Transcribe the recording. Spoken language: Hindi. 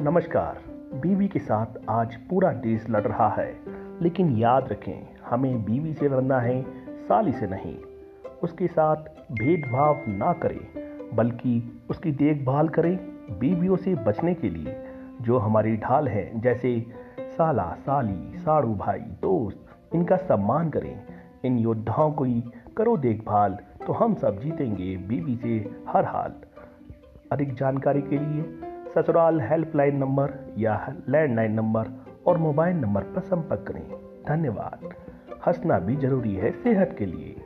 नमस्कार। बीवी के साथ आज पूरा देश लड़ रहा है, लेकिन याद रखें, हमें बीवी से लड़ना है, साली से नहीं। उसके साथ भेदभाव ना करें, बल्कि उसकी देखभाल करें बीवियों से बचने के लिए, जो हमारी ढाल है, जैसे साला, साली, साड़ू भाई, दोस्त, इनका सम्मान करें। इन योद्धाओं को ही करो देखभाल तो हम सब जीतेंगे बीवी से हर हाल। अधिक जानकारी के लिए ससुराल हेल्पलाइन नंबर या लैंडलाइन नंबर और मोबाइल नंबर पर संपर्क करें। धन्यवाद। हंसना भी ज़रूरी है सेहत के लिए।